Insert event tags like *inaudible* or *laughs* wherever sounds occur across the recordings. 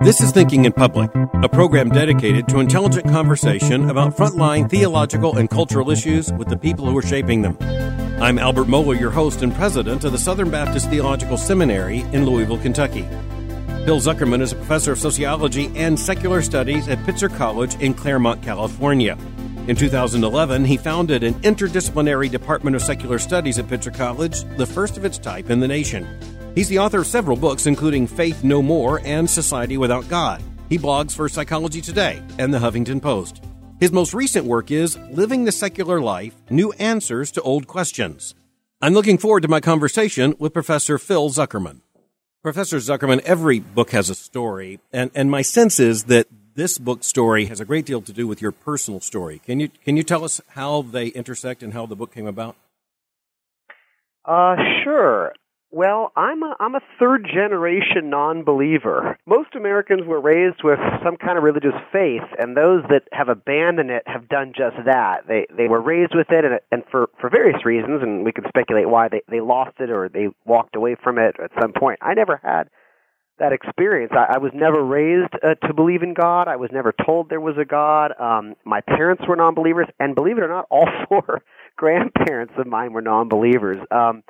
This is Thinking in Public, a program dedicated to intelligent conversation about frontline theological and cultural issues with the people who are shaping them. I'm Albert Mohler, your host and president of the Southern Baptist Theological Seminary in Louisville, Kentucky. Phil Zuckerman is a professor of sociology and secular studies at Pitzer College in Claremont, California. In 2011, he founded an interdisciplinary Department of Secular Studies at Pitzer College, the first of its type in the nation. He's the author of several books, including Faith No More and Society Without God. He blogs for Psychology Today and the Huffington Post. His most recent work is Living the Secular Life New Answers to Old Questions. I'm looking forward to my conversation with Professor Phil Zuckerman. Professor Zuckerman, every book has a story, and, and my sense is that this book story has a great deal to do with your personal story. Can you can you tell us how they intersect and how the book came about? Uh, sure. Well, I'm a I'm a third generation non-believer. Most Americans were raised with some kind of religious faith, and those that have abandoned it have done just that. They they were raised with it, and and for for various reasons, and we can speculate why they they lost it or they walked away from it at some point. I never had that experience. I, I was never raised uh, to believe in God. I was never told there was a God. Um, my parents were non-believers, and believe it or not, *laughs* all four grandparents of mine were non-believers. Um,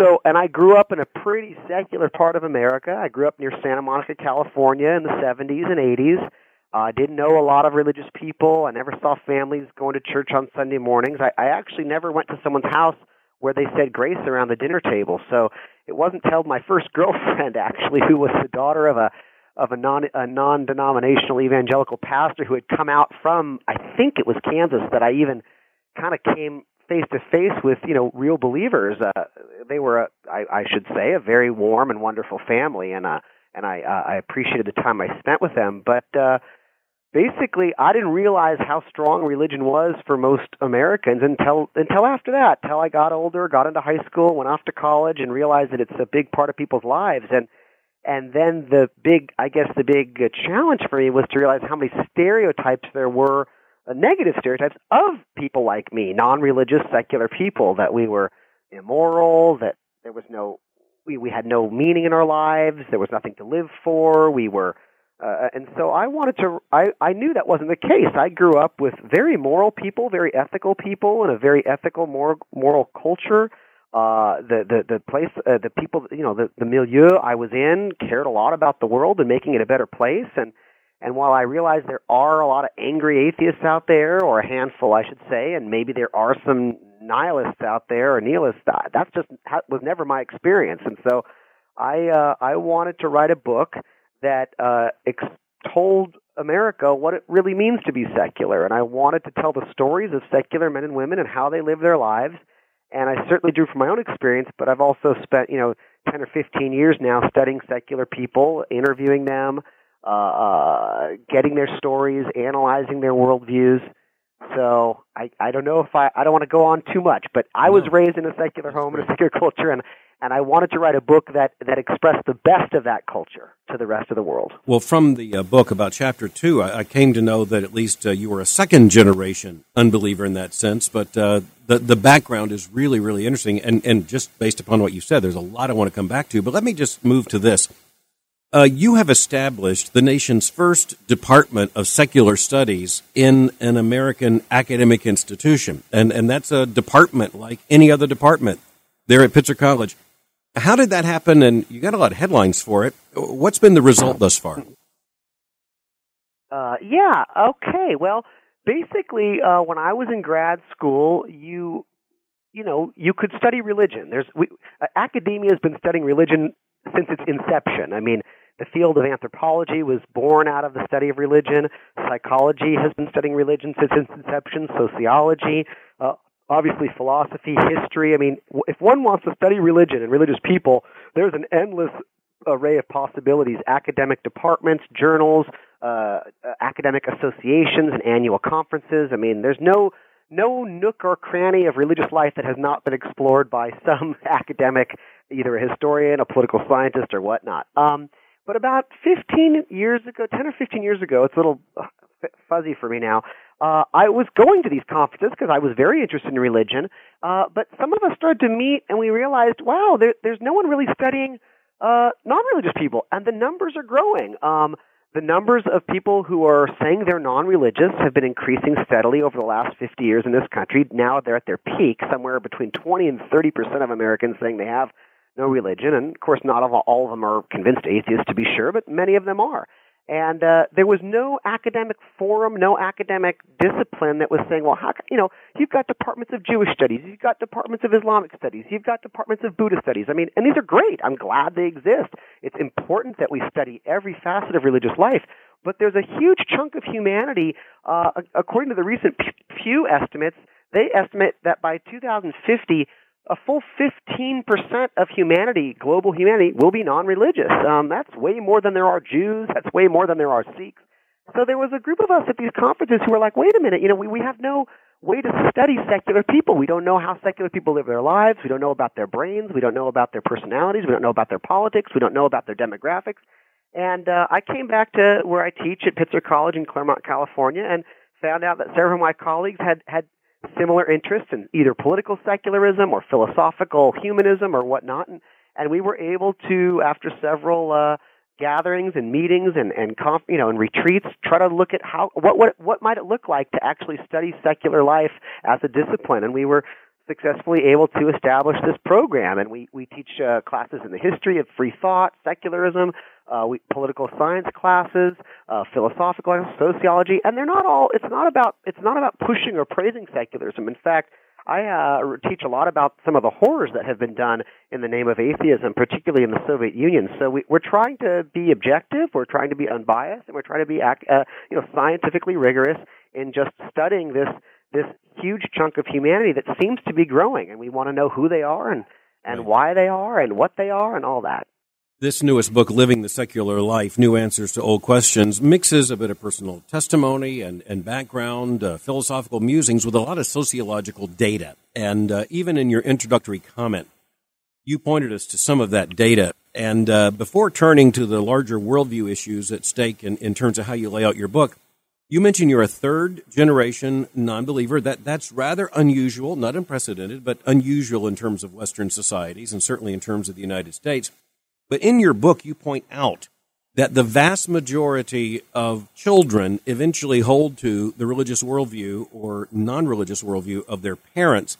so, and I grew up in a pretty secular part of America. I grew up near Santa Monica, California in the 70s and 80s. I uh, didn't know a lot of religious people. I never saw families going to church on Sunday mornings. I, I actually never went to someone's house where they said grace around the dinner table. So it wasn't till my first *laughs* girlfriend, actually, who was the daughter of a of a non a non-denominational evangelical pastor who had come out from I think it was Kansas that I even kind of came face to face with you know real believers. Uh, they were, a, I, I should say, a very warm and wonderful family, and uh, and I uh, I appreciated the time I spent with them. But uh, basically, I didn't realize how strong religion was for most Americans until until after that. until I got older, got into high school, went off to college, and realized that it's a big part of people's lives. And and then the big, I guess, the big uh, challenge for me was to realize how many stereotypes there were uh, negative stereotypes of people like me, non-religious secular people, that we were immoral, that there was no, we, we had no meaning in our lives, there was nothing to live for, we were, uh, and so I wanted to, I, I knew that wasn't the case. I grew up with very moral people, very ethical people, and a very ethical, moral, moral culture. Uh, the, the, the place, uh, the people, you know, the, the milieu I was in cared a lot about the world and making it a better place. And, and while I realize there are a lot of angry atheists out there, or a handful, I should say, and maybe there are some nihilists out there or nihilists, that's just that was never my experience. And so, I uh, I wanted to write a book that uh, ex- told America what it really means to be secular, and I wanted to tell the stories of secular men and women and how they live their lives. And I certainly drew from my own experience, but I've also spent you know ten or fifteen years now studying secular people, interviewing them uh, uh, getting their stories, analyzing their worldviews. So I I don't know if I I don't want to go on too much, but I was raised in a secular home in a secular culture, and and I wanted to write a book that that expressed the best of that culture to the rest of the world. Well, from the uh, book about chapter two, I, I, came to know that at least uh, you were a second generation unbeliever in that sense, but uh, the the background is really really interesting, and and just based upon what you said, there's a lot I want to come back to. But let me just move to this. Uh, you have established the nation's first Department of Secular Studies in an American academic institution, and and that's a department like any other department there at Pitzer College. How did that happen? And you got a lot of headlines for it. What's been the result thus far? Uh, yeah. Okay. Well, basically, uh, when I was in grad school, you you know you could study religion. There's we, uh, academia has been studying religion since its inception. I mean, the field of anthropology was born out of the study of religion. Psychology has been studying religion since its inception. Sociology, obviously philosophy, history. I mean, if one wants to study religion and religious people, there's an endless array of possibilities. Academic departments, journals, uh, uh academic associations, and annual conferences. I mean, there's no no nook or cranny of religious life that has not been explored by *laughs* some academic, either a historian, a political scientist, or whatnot. Um, but about 15 years ago, 10 or 15 years ago, it's a little uh, fuzzy for me now. Uh, I was going to these conferences because I was very interested in religion. Uh, but some of us started to meet, and we realized, wow, there, there's no one really studying uh, non-religious people, and the numbers are growing. Um, the numbers of people who are saying they're non-religious have been increasing steadily over the last 50 years in this country. Now they're at their peak, somewhere between 20 and 30 percent of Americans saying they have no religion, and of course, not all of them are convinced atheists, to be sure, but many of them are. And uh, there was no academic forum, no academic discipline that was saying, well, how, you know, you've got departments of Jewish studies, you've got departments of Islamic studies, you've got departments of Buddhist studies. I mean, and these are great. I'm glad they exist. It's important that we study every facet of religious life. But there's a huge chunk of humanity, uh, according to the recent Pew estimates, they estimate that by 2050, a full 15% of humanity, global humanity, will be non-religious. Um, that's way more than there are Jews. That's way more than there are Sikhs. So there was a group of us at these conferences who were like, wait a minute, you know, we, we have no way to study secular people. We don't know how secular people live their lives. We don't know about their brains. We don't know about their personalities. We don't know about their politics. We don't know about their demographics. And uh, I came back to where I teach at Pitzer College in Claremont, California, and found out that several of my colleagues had had similar interests in either political secularism or philosophical humanism or whatnot. And, and we were able to, after several uh, gatherings and meetings and and conf, you know and retreats, try to look at how what what what might it look like to actually study secular life as a discipline. And we were successfully able to establish this program. And we, we teach uh, classes in the history of free thought, secularism, uh, we, political science classes, uh, philosophical sociology, and they're not all. It's not about it's not about pushing or praising secularism. In fact, I uh, teach a lot about some of the horrors that have been done in the name of atheism, particularly in the Soviet Union. So we, we're trying to be objective, we're trying to be unbiased, and we're trying to be uh, you know scientifically rigorous in just studying this this huge chunk of humanity that seems to be growing, and we want to know who they are and and why they are and what they are and all that. This newest book, Living the Secular Life New Answers to Old Questions, mixes a bit of personal testimony and, and background, uh, philosophical musings with a lot of sociological data. And uh, even in your introductory comment, you pointed us to some of that data. And uh, before turning to the larger worldview issues at stake in, in terms of how you lay out your book, you mentioned you're a third generation non-believer. That that's rather unusual, not unprecedented, but unusual in terms of Western societies and certainly in terms of the United States. But in your book, you point out that the vast majority of children eventually hold to the religious worldview or non-religious worldview of their parents.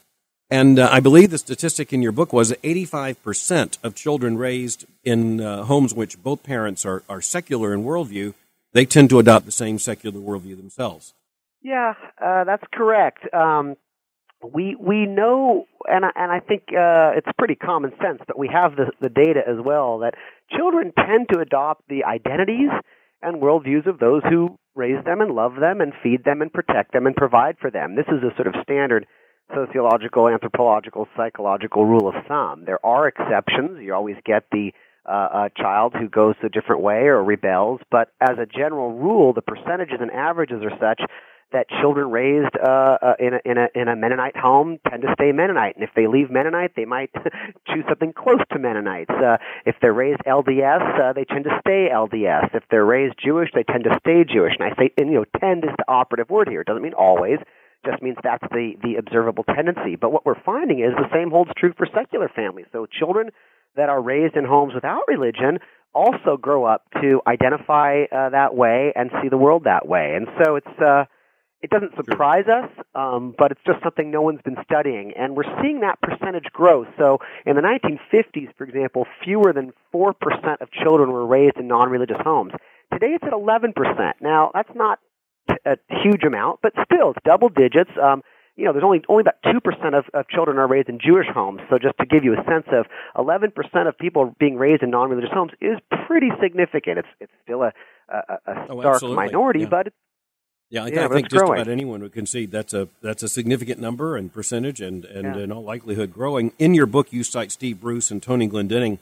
And uh, I believe the statistic in your book was 85% of children raised in uh, homes which both parents are, are secular in worldview they tend to adopt the same secular worldview themselves. Yeah, uh, that's correct. Um, we we know, and I, and I think uh, it's pretty common sense, but we have the the data as well that children tend to adopt the identities and worldviews of those who raise them and love them and feed them and protect them and provide for them. This is a sort of standard sociological, anthropological, psychological rule of thumb. There are exceptions. You always get the uh, child who goes a different way or rebels. But as a general rule, the percentages and averages are such that children raised uh, uh, in, a, in, a, in a Mennonite home tend to stay Mennonite, and if they leave Mennonite, they might *laughs* choose something close to Mennonites. Uh, if they're raised LDS, uh, they tend to stay LDS. If they're raised Jewish, they tend to stay Jewish. And I say, and, you know, tend is the operative word here. It doesn't mean always. Just means that's the the observable tendency. But what we're finding is the same holds true for secular families. So children that are raised in homes without religion also grow up to identify uh, that way and see the world that way. And so it's uh, it doesn't surprise us, um, but it's just something no one's been studying, and we're seeing that percentage growth. So in the 1950s, for example, fewer than four percent of children were raised in non-religious homes. Today, it's at 11 percent. Now that's not a huge amount, but still, it's double digits. Um, you know, there's only only about two percent of, of children are raised in Jewish homes. So just to give you a sense of, eleven percent of people being raised in non-religious homes is pretty significant. It's it's still a a, a oh, stark minority, yeah. but yeah, I, yeah, I think just growing. about anyone would concede that's a that's a significant number and percentage, and and yeah. in all likelihood growing. In your book, you cite Steve Bruce and Tony Glendinning,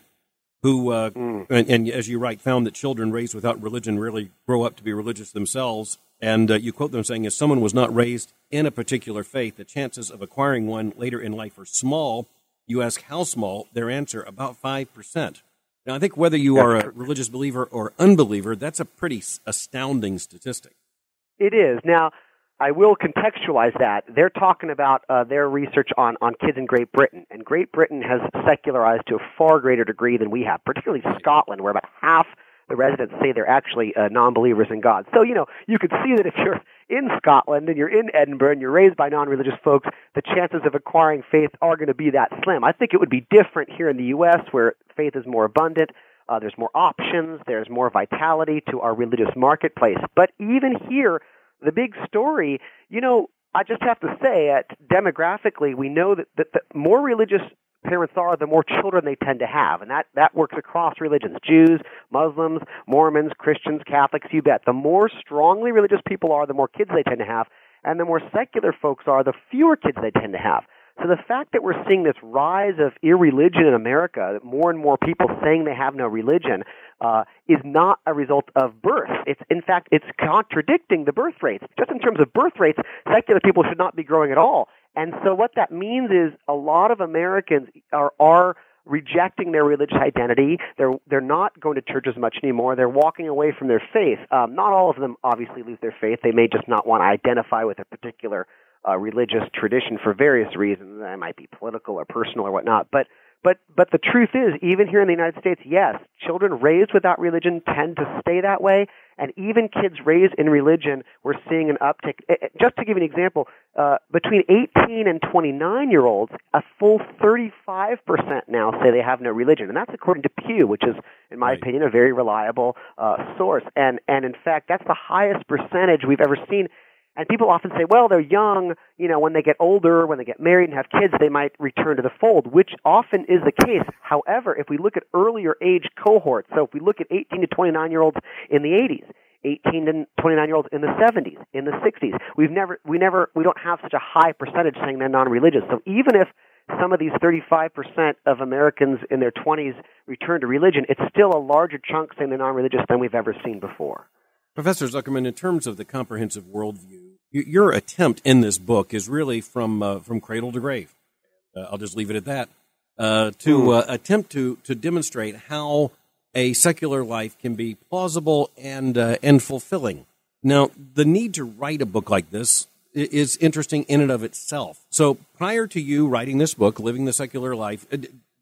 who uh, mm. and, and, as you write, found that children raised without religion really grow up to be religious themselves. And uh, you quote them saying, if someone was not raised in a particular faith, the chances of acquiring one later in life are small. You ask how small, their answer, about 5%. Now, I think whether you are a religious believer or unbeliever, that's a pretty astounding statistic. It is. Now, I will contextualize that. They're talking about uh, their research on, on kids in Great Britain, and Great Britain has secularized to a far greater degree than we have, particularly Scotland, where about half the residents say they're actually uh, non-believers in God. So, you know, you could see that if you're in Scotland and you're in Edinburgh and you're raised by non-religious folks, the chances of acquiring faith are going to be that slim. I think it would be different here in the U.S. where faith is more abundant. Uh, there's more options. There's more vitality to our religious marketplace. But even here, the big story, you know, I just have to say, that demographically, we know that, that the more religious parents are, the more children they tend to have. And that, that works across religions. Jews, Muslims, Mormons, Christians, Catholics, you bet. The more strongly religious people are, the more kids they tend to have. And the more secular folks are, the fewer kids they tend to have. So the fact that we're seeing this rise of irreligion in America, that more and more people saying they have no religion, uh, is not a result of birth. It's in fact it's contradicting the birth rates. Just in terms of birth rates, secular people should not be growing at all. And so what that means is a lot of Americans are are rejecting their religious identity. They're they're not going to church as much anymore. They're walking away from their faith. Um, not all of them obviously lose their faith. They may just not want to identify with a particular uh, religious tradition for various reasons. It might be political or personal or whatnot. But but but the truth is, even here in the United States, yes, children raised without religion tend to stay that way, and even kids raised in religion, we're seeing an uptick. Just to give you an example, uh, between 18 and 29 year olds, a full 35% now say they have no religion, and that's according to Pew, which is, in my right. opinion, a very reliable uh, source. And and in fact, that's the highest percentage we've ever seen. And people often say, well, they're young, you know, when they get older, when they get married and have kids, they might return to the fold, which often is the case. However, if we look at earlier age cohorts, so if we look at 18 to 29 year olds in the 80s, 18 to 29 year olds in the 70s, in the 60s, we've never, we never, we don't have such a high percentage saying they're non-religious. So even if some of these 35% of Americans in their 20s return to religion, it's still a larger chunk saying they're non-religious than we've ever seen before. Professor Zuckerman, in terms of the comprehensive worldview, your attempt in this book is really from uh, from cradle to grave. Uh, I'll just leave it at that. Uh, to hmm. uh, attempt to to demonstrate how a secular life can be plausible and uh, and fulfilling. Now, the need to write a book like this is interesting in and of itself. So, prior to you writing this book, living the secular life, uh,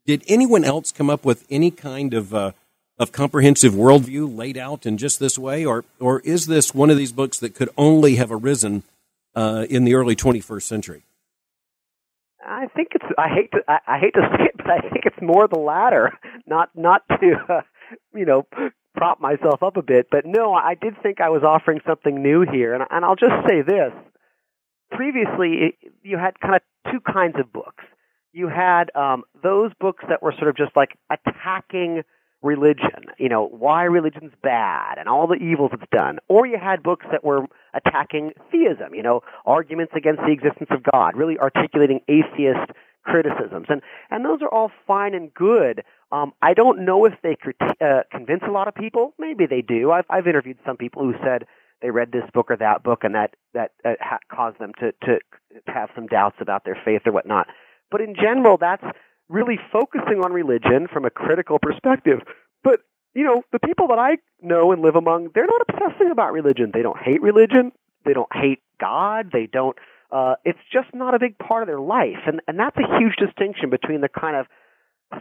did anyone else come up with any kind of of comprehensive worldview laid out in just this way, or or is this one of these books that could only have arisen uh, in the early 21st century? I think it's. I hate to. I, I hate to say it, but I think it's more the latter. Not not to, uh, you know, prop myself up a bit, but no, I did think I was offering something new here, and and I'll just say this. Previously, it, you had kind of two kinds of books. You had um, those books that were sort of just like attacking religion, you know, why religion's bad and all the evils it's done. Or you had books that were attacking theism, you know, arguments against the existence of God, really articulating atheist criticisms. And, and those are all fine and good. Um, I don't know if they uh, convince a lot of people. Maybe they do. I've, I've interviewed some people who said they read this book or that book and that, that uh, ha- caused them to, to have some doubts about their faith or whatnot. But in general, that's really focusing on religion from a critical perspective. But, you know, the people that I know and live among, they're not obsessing about religion. They don't hate religion. They don't hate God. They don't, uh, it's just not a big part of their life. And, and that's a huge distinction between the kind of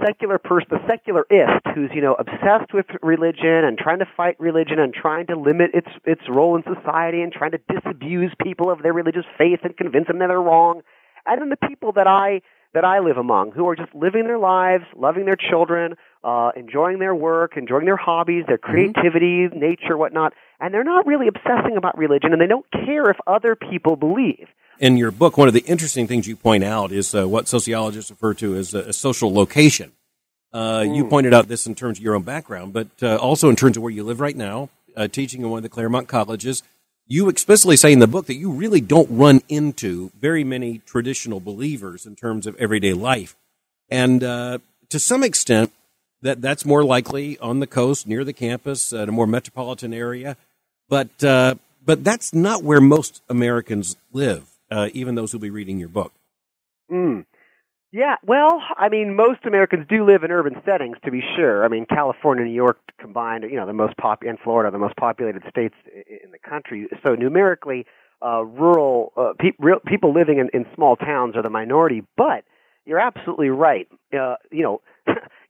secular person, the secularist who's, you know, obsessed with religion and trying to fight religion and trying to limit its, its role in society and trying to disabuse people of their religious faith and convince them that they're wrong. And then the people that I, that I live among who are just living their lives, loving their children, uh, enjoying their work, enjoying their hobbies, their mm-hmm. creativity, mm-hmm. nature, whatnot, and they're not really obsessing about religion, and they don't care if other people believe. In your book, one of the interesting things you point out is uh, what sociologists refer to as a, a social location. Uh, mm. You pointed out this in terms of your own background, but uh, also in terms of where you live right now, uh, teaching in one of the Claremont colleges you explicitly say in the book that you really don't run into very many traditional believers in terms of everyday life. And uh, to some extent, that that's more likely on the coast, near the campus, at a more metropolitan area. But uh, but that's not where most Americans live, uh, even those who'll be reading your book. Mm. Yeah, well, I mean, most Americans do live in urban settings, to be sure. I mean, California and New York combined, you know, the most pop and Florida, the most populated states in the country. So numerically, uh, rural uh, pe- real, people living in, in small towns are the minority. But you're absolutely right. Uh, you know,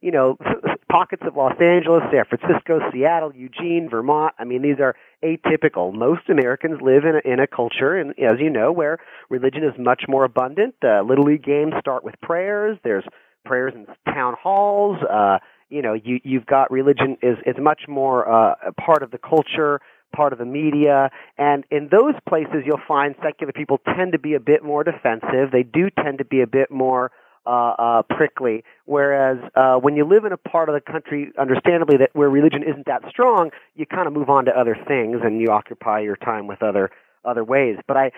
you know, *laughs* pockets of Los Angeles, San Francisco, Seattle, Eugene, Vermont. I mean, these are atypical. Most Americans live in a, in a culture, and as you know, where religion is much more abundant. Uh, Little League games start with prayers. There's prayers in town halls. Uh, you know, you you've got religion is is much more uh, a part of the culture part of the media. And in those places, you'll find secular people tend to be a bit more defensive. They do tend to be a bit more uh, uh, prickly. Whereas uh, when you live in a part of the country, understandably, that where religion isn't that strong, you kind of move on to other things and you occupy your time with other other ways. But I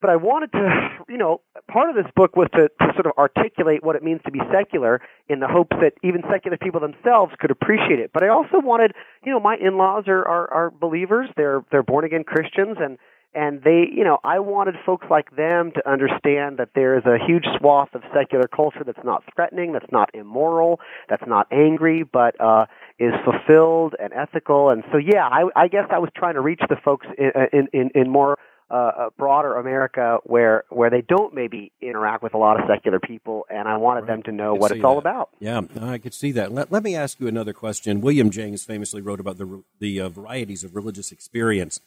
but I wanted to, *sighs* you know, part of this book was to, to sort of articulate what it means to be secular in the hopes that even secular people themselves could appreciate it. But I also wanted, you know, my in-laws are, are, are believers. They're, they're born again Christians and, and they, you know, I wanted folks like them to understand that there is a huge swath of secular culture that's not threatening, that's not immoral, that's not angry, but uh, is fulfilled and ethical. And so, yeah, I, I guess I was trying to reach the folks in in, in in more uh, a broader America where where they don't maybe interact with a lot of secular people, and I wanted right. them to know what it's that. all about. Yeah, I could see that. Let, let me ask you another question. William James famously wrote about the the uh, varieties of religious experience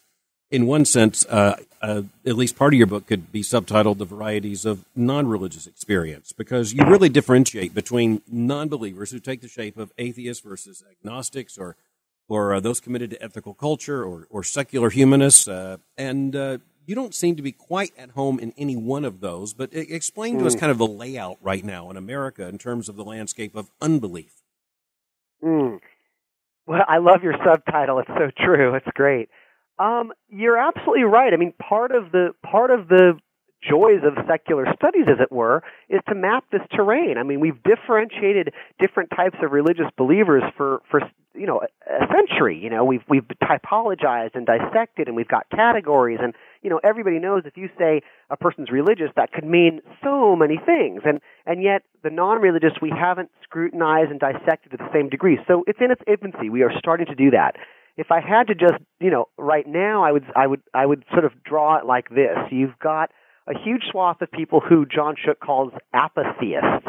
in one sense, uh, uh, at least part of your book could be subtitled "The Varieties of Non-Religious Experience," because you really differentiate between non-believers who take the shape of atheists versus agnostics, or or uh, those committed to ethical culture, or or secular humanists, uh, and uh, you don't seem to be quite at home in any one of those. But explain mm. to us mm. kind of the layout right now in America in terms of the landscape of unbelief. Mm. Well, I love your subtitle. It's so true. It's great. Um, you're absolutely right. I mean, part of the part of the joys of secular studies, as it were, is to map this terrain. I mean, we've differentiated different types of religious believers for for you know a century. You know, we've we've typologized and dissected, and we've got categories. And you know, everybody knows if you say a person's religious, that could mean so many things. And and yet, the non-religious we haven't scrutinized and dissected to the same degree. So it's in its infancy. We are starting to do that if I had to just, you know, right now, I would, I would, I would sort of draw it like this. You've got a huge swath of people who John Shook calls apatheists.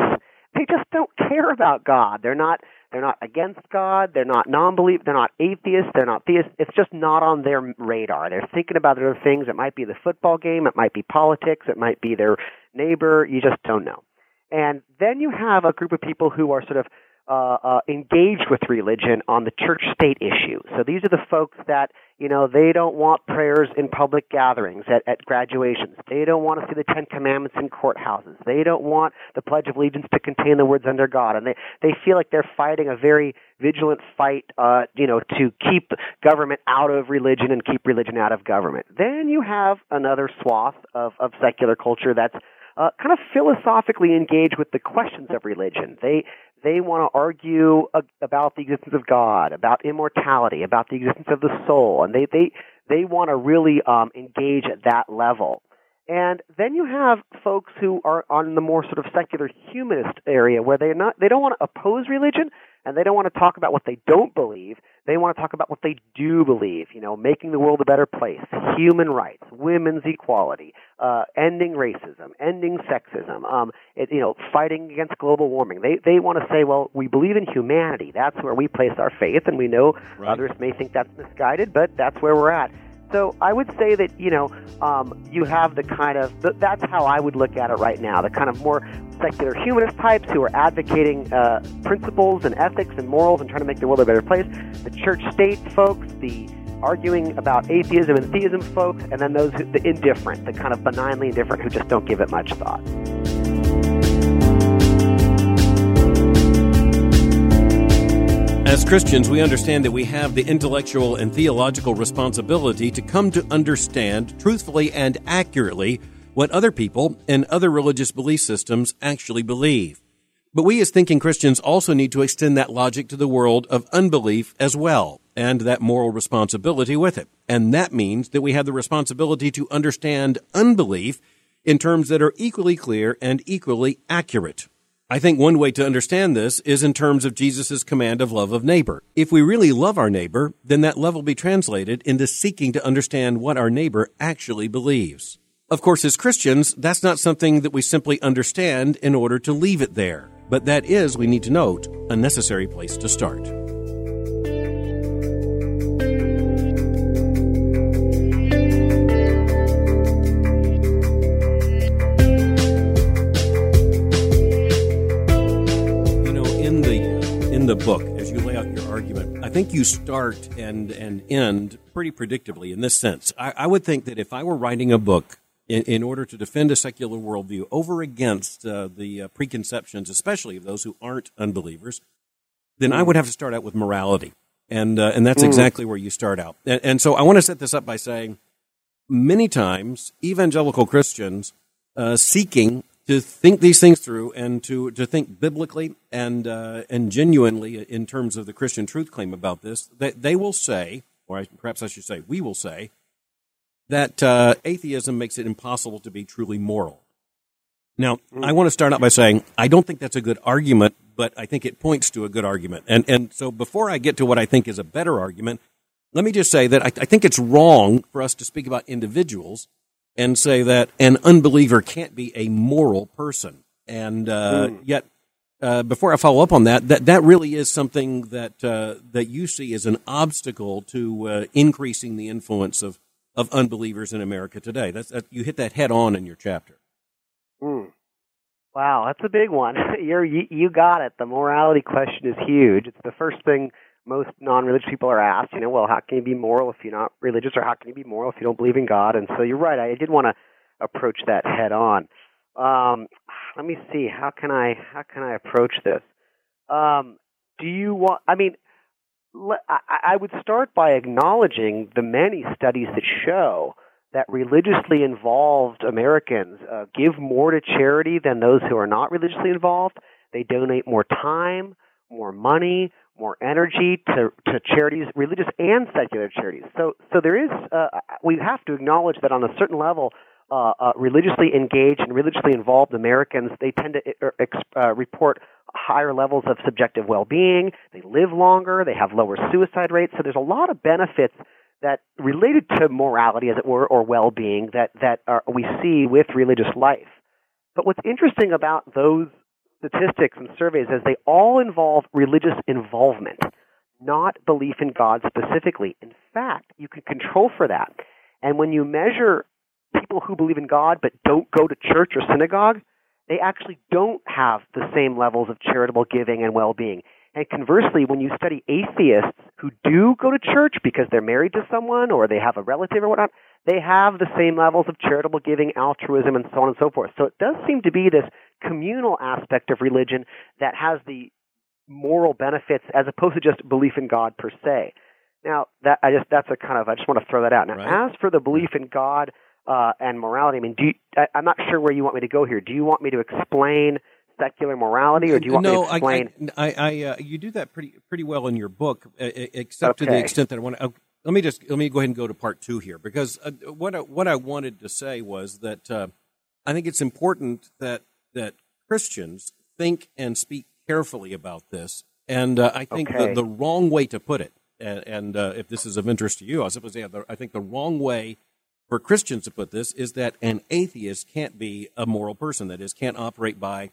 They just don't care about God. They're not, they're not against God. They're not non-belief. They're not atheists. They're not theists. It's just not on their radar. They're thinking about other things. It might be the football game. It might be politics. It might be their neighbor. You just don't know. And then you have a group of people who are sort of uh, uh, engaged with religion on the church state issue. So these are the folks that, you know, they don't want prayers in public gatherings at, at graduations. They don't want to see the Ten Commandments in courthouses. They don't want the Pledge of Allegiance to contain the words under God. And they, they feel like they're fighting a very vigilant fight, uh, you know, to keep government out of religion and keep religion out of government. Then you have another swath of, of secular culture that's uh, kind of philosophically engage with the questions of religion. They they want to argue about the existence of God, about immortality, about the existence of the soul, and they they they want to really um, engage at that level. And then you have folks who are on the more sort of secular humanist area where they're not they don't want to oppose religion and they don't want to talk about what they don't believe. They want to talk about what they do believe. You know, making the world a better place, human rights, women's equality, uh, ending racism, ending sexism, um, it, you know, fighting against global warming. They they want to say, well, we believe in humanity. That's where we place our faith, and we know right. others may think that's misguided, but that's where we're at. So I would say that you know um, you have the kind of that's how I would look at it right now. The kind of more secular humanist types who are advocating uh, principles and ethics and morals and trying to make the world a better place. The church-state folks, the arguing about atheism and theism folks, and then those who, the indifferent, the kind of benignly indifferent who just don't give it much thought. As Christians, we understand that we have the intellectual and theological responsibility to come to understand truthfully and accurately what other people and other religious belief systems actually believe. But we as thinking Christians also need to extend that logic to the world of unbelief as well, and that moral responsibility with it. And that means that we have the responsibility to understand unbelief in terms that are equally clear and equally accurate. I think one way to understand this is in terms of Jesus' command of love of neighbor. If we really love our neighbor, then that love will be translated into seeking to understand what our neighbor actually believes. Of course, as Christians, that's not something that we simply understand in order to leave it there. But that is, we need to note, a necessary place to start. The book, as you lay out your argument, I think you start and, and end pretty predictably in this sense. I, I would think that if I were writing a book in, in order to defend a secular worldview over against uh, the uh, preconceptions, especially of those who aren't unbelievers, then I would have to start out with morality. And, uh, and that's mm. exactly where you start out. And, and, so I want to set this up by saying many times evangelical Christians uh, seeking to think these things through and to, to think biblically and uh, and genuinely in terms of the Christian truth claim about this, that they will say, or I, perhaps I should say, we will say, that uh, atheism makes it impossible to be truly moral. Now, mm. I want to start out by saying I don't think that's a good argument, but I think it points to a good argument. And and so before I get to what I think is a better argument, let me just say that I, I think it's wrong for us to speak about individuals and say that an unbeliever can't be a moral person. And uh, mm. yet, uh, before I follow up on that, that that really is something that uh, that you see as an obstacle to uh, increasing the influence of, of unbelievers in America today. That's that, you hit that head on in your chapter. Mm. Wow, that's a big one. *laughs* You're, you you got it. The morality question is huge. It's the first thing most non-religious people are asked, you know, well, how can you be moral if you're not religious, or how can you be moral if you don't believe in God? And so you're right. I did want to approach that head on. Um, let me see. How can I how can I approach this? Um, do you want? I mean, I, I would start by acknowledging the many studies that show that religiously involved Americans uh, give more to charity than those who are not religiously involved. They donate more time, more money, more energy to, to charities, religious and secular charities. So, so there is, uh, we have to acknowledge that on a certain level, uh, uh, religiously engaged and religiously involved Americans, they tend to uh, uh, report higher levels of subjective well-being. They live longer. They have lower suicide rates. So there's a lot of benefits that related to morality, as it were, or well-being that that are, we see with religious life. But what's interesting about those statistics and surveys as they all involve religious involvement, not belief in God specifically. In fact, you can control for that. And when you measure people who believe in God but don't go to church or synagogue, they actually don't have the same levels of charitable giving and well being. And conversely, when you study atheists who do go to church because they're married to someone or they have a relative or whatnot, they have the same levels of charitable giving, altruism, and so on and so forth. So it does seem to be this communal aspect of religion that has the moral benefits as opposed to just belief in God per se. Now, that I just that's a kind of I just want to throw that out. Now, right. as for the belief in God uh, and morality, I mean, do you, I, I'm not sure where you want me to go here. Do you want me to explain secular morality, or do you want no, me to explain? I, I, I uh, you do that pretty pretty well in your book, except okay. to the extent that I want to. Uh, let me just let me go ahead and go to part two here because uh, what I, what I wanted to say was that uh, I think it's important that that Christians think and speak carefully about this, and uh, I think okay. the, the wrong way to put it, and, and uh, if this is of interest to you, I suppose yeah, I think the wrong way for Christians to put this is that an atheist can't be a moral person. That is, can't operate by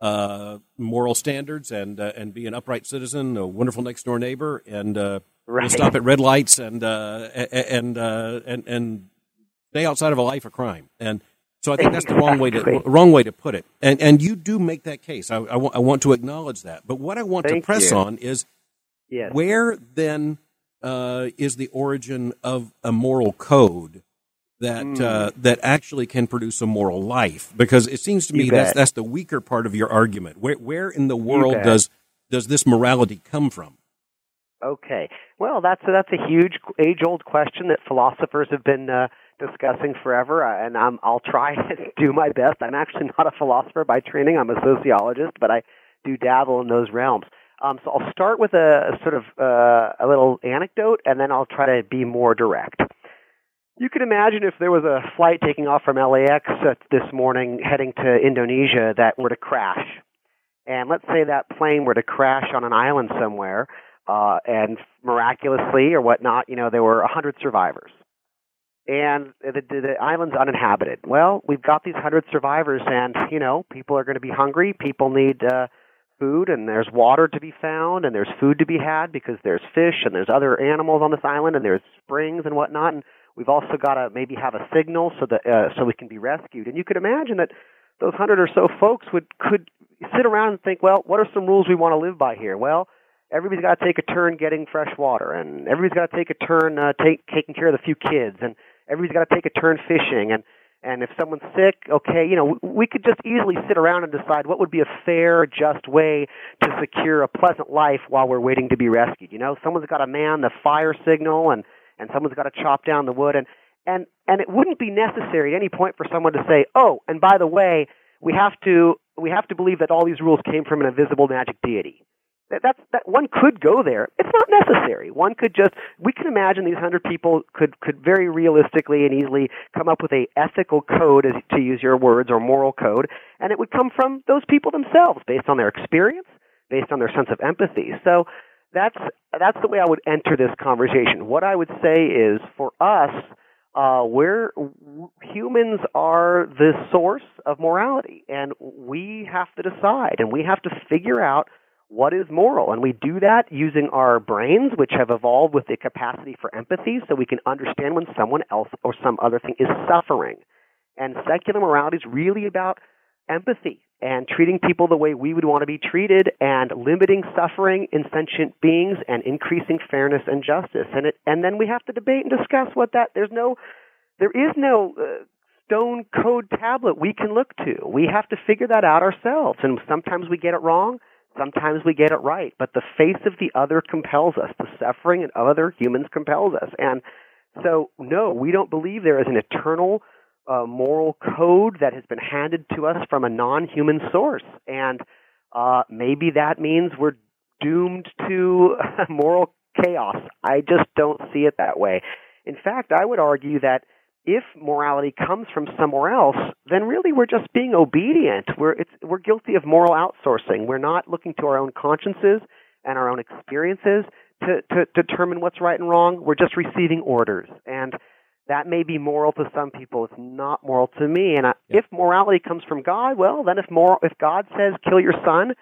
uh, moral standards and uh, and be an upright citizen, a wonderful next door neighbor, and uh, right. stop at red lights and uh, and uh, and and stay outside of a life of crime. And so I *laughs* think that's the wrong way to wrong way to put it. And and you do make that case. I, I, w- I want to acknowledge that. But what I want Thank to press you. on is yes. where then uh, is the origin of a moral code that mm. uh, that actually can produce a moral life because it seems to me that's that's the weaker part of your argument. Where where in the world does does this morality come from? Okay, well that's a, that's a huge age old question that philosophers have been uh, discussing forever, uh, and I'm, I'll try *laughs* to do my best. I'm actually not a philosopher by training; I'm a sociologist, but I do dabble in those realms. Um, so I'll start with a, a sort of uh, a little anecdote, and then I'll try to be more direct. You can imagine if there was a flight taking off from LAX this morning heading to Indonesia that were to crash. and let's say that plane were to crash on an island somewhere, uh, and miraculously or whatnot, you know, there were a hundred survivors and the, the, the island's uninhabited. Well, we've got these hundred survivors, and you know, people are going to be hungry. People need uh, food, and there's water to be found, and there's food to be had because there's fish and there's other animals on this island, and there's springs and whatnot. And we've also got to maybe have a signal so that uh, so we can be rescued. And you could imagine that those hundred or so folks would could sit around and think, well, what are some rules we want to live by here? Well everybody's got to take a turn getting fresh water, and everybody's got to take a turn uh, take, taking care of the few kids, and everybody's got to take a turn fishing and and if someone's sick, okay, you know, we could just easily sit around and decide what would be a fair, just way to secure a pleasant life while we're waiting to be rescued. You know, someone's got to man the fire signal and and someone's got to chop down the wood and and and it wouldn't be necessary at any point for someone to say, "Oh, and by the way, we have to we have to believe that all these rules came from an invisible magic deity." That, that's that one could go there. It's not necessary. One could just we can imagine these hundred people could could very realistically and easily come up with a ethical code, as to use your words, or moral code, and it would come from those people themselves, based on their experience, based on their sense of empathy. So that's that's the way I would enter this conversation. What I would say is for us. Uh, we're humans are the source of morality, and we have to decide, and we have to figure out what is moral? And we do that using our brains, which have evolved with the capacity for empathy, so we can understand when someone else or some other thing is suffering. And secular morality is really about empathy and treating people the way we would want to be treated and limiting suffering in sentient beings and increasing fairness and justice. And it, and then we have to debate and discuss what that, there's no, there is no uh, stone code tablet we can look to. We have to figure that out ourselves. And sometimes we get it wrong. Sometimes we get it right, but the face of the other compels us. The suffering of other humans compels us. And so, no, we don't believe there is an eternal uh, moral code that has been handed to us from a non-human source. And uh, maybe that means we're doomed to *laughs* moral chaos. I just don't see it that way. In fact, I would argue that if morality comes from somewhere else, then really we're just being obedient. We're we're guilty of moral outsourcing. We're not looking to our own consciences and our own experiences to, to, determine what's right and wrong. We're just receiving orders, and that may be moral to some people. It's not moral to me. And I, yeah. if morality comes from God, well, then if moral, if God says kill your son,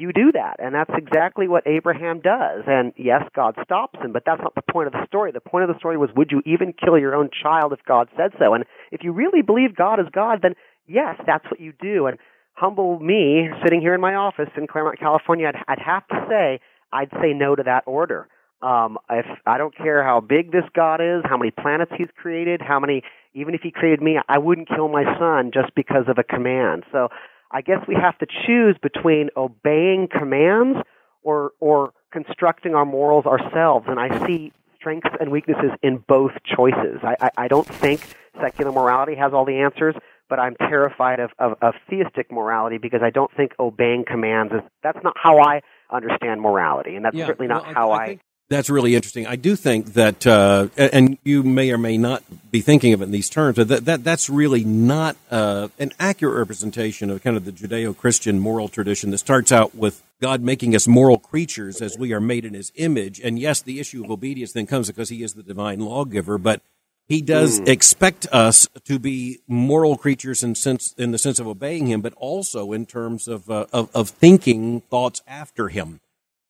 you do that. And that's exactly what Abraham does. And yes, God stops him, but that's not the point of the story. The point of the story was, would you even kill your own child if God said so? And if you really believe God is God, then yes, that's what you do. And humble me, sitting here in my office in Claremont, California, I'd, I'd have to say, I'd say no to that order. Um, if I don't care how big this God is, how many planets He's created, how many, even if He created me, I wouldn't kill my son just because of a command. So I guess we have to choose between obeying commands or or constructing our morals ourselves. And I see strengths and weaknesses in both choices. I, I, I don't think secular morality has all the answers, but I'm terrified of, of, of theistic morality because I don't think obeying commands is that's not how I understand morality, and that's yeah, certainly not well, how I, I that's really interesting. I do think that, uh, and you may or may not be thinking of it in these terms, but that, that that's really not uh, an accurate representation of kind of the Judeo-Christian moral tradition that starts out with God making us moral creatures as we are made in His image. And yes, the issue of obedience then comes because He is the divine lawgiver, but He does mm. expect us to be moral creatures in sense in the sense of obeying Him, but also in terms of uh, of, of thinking thoughts after Him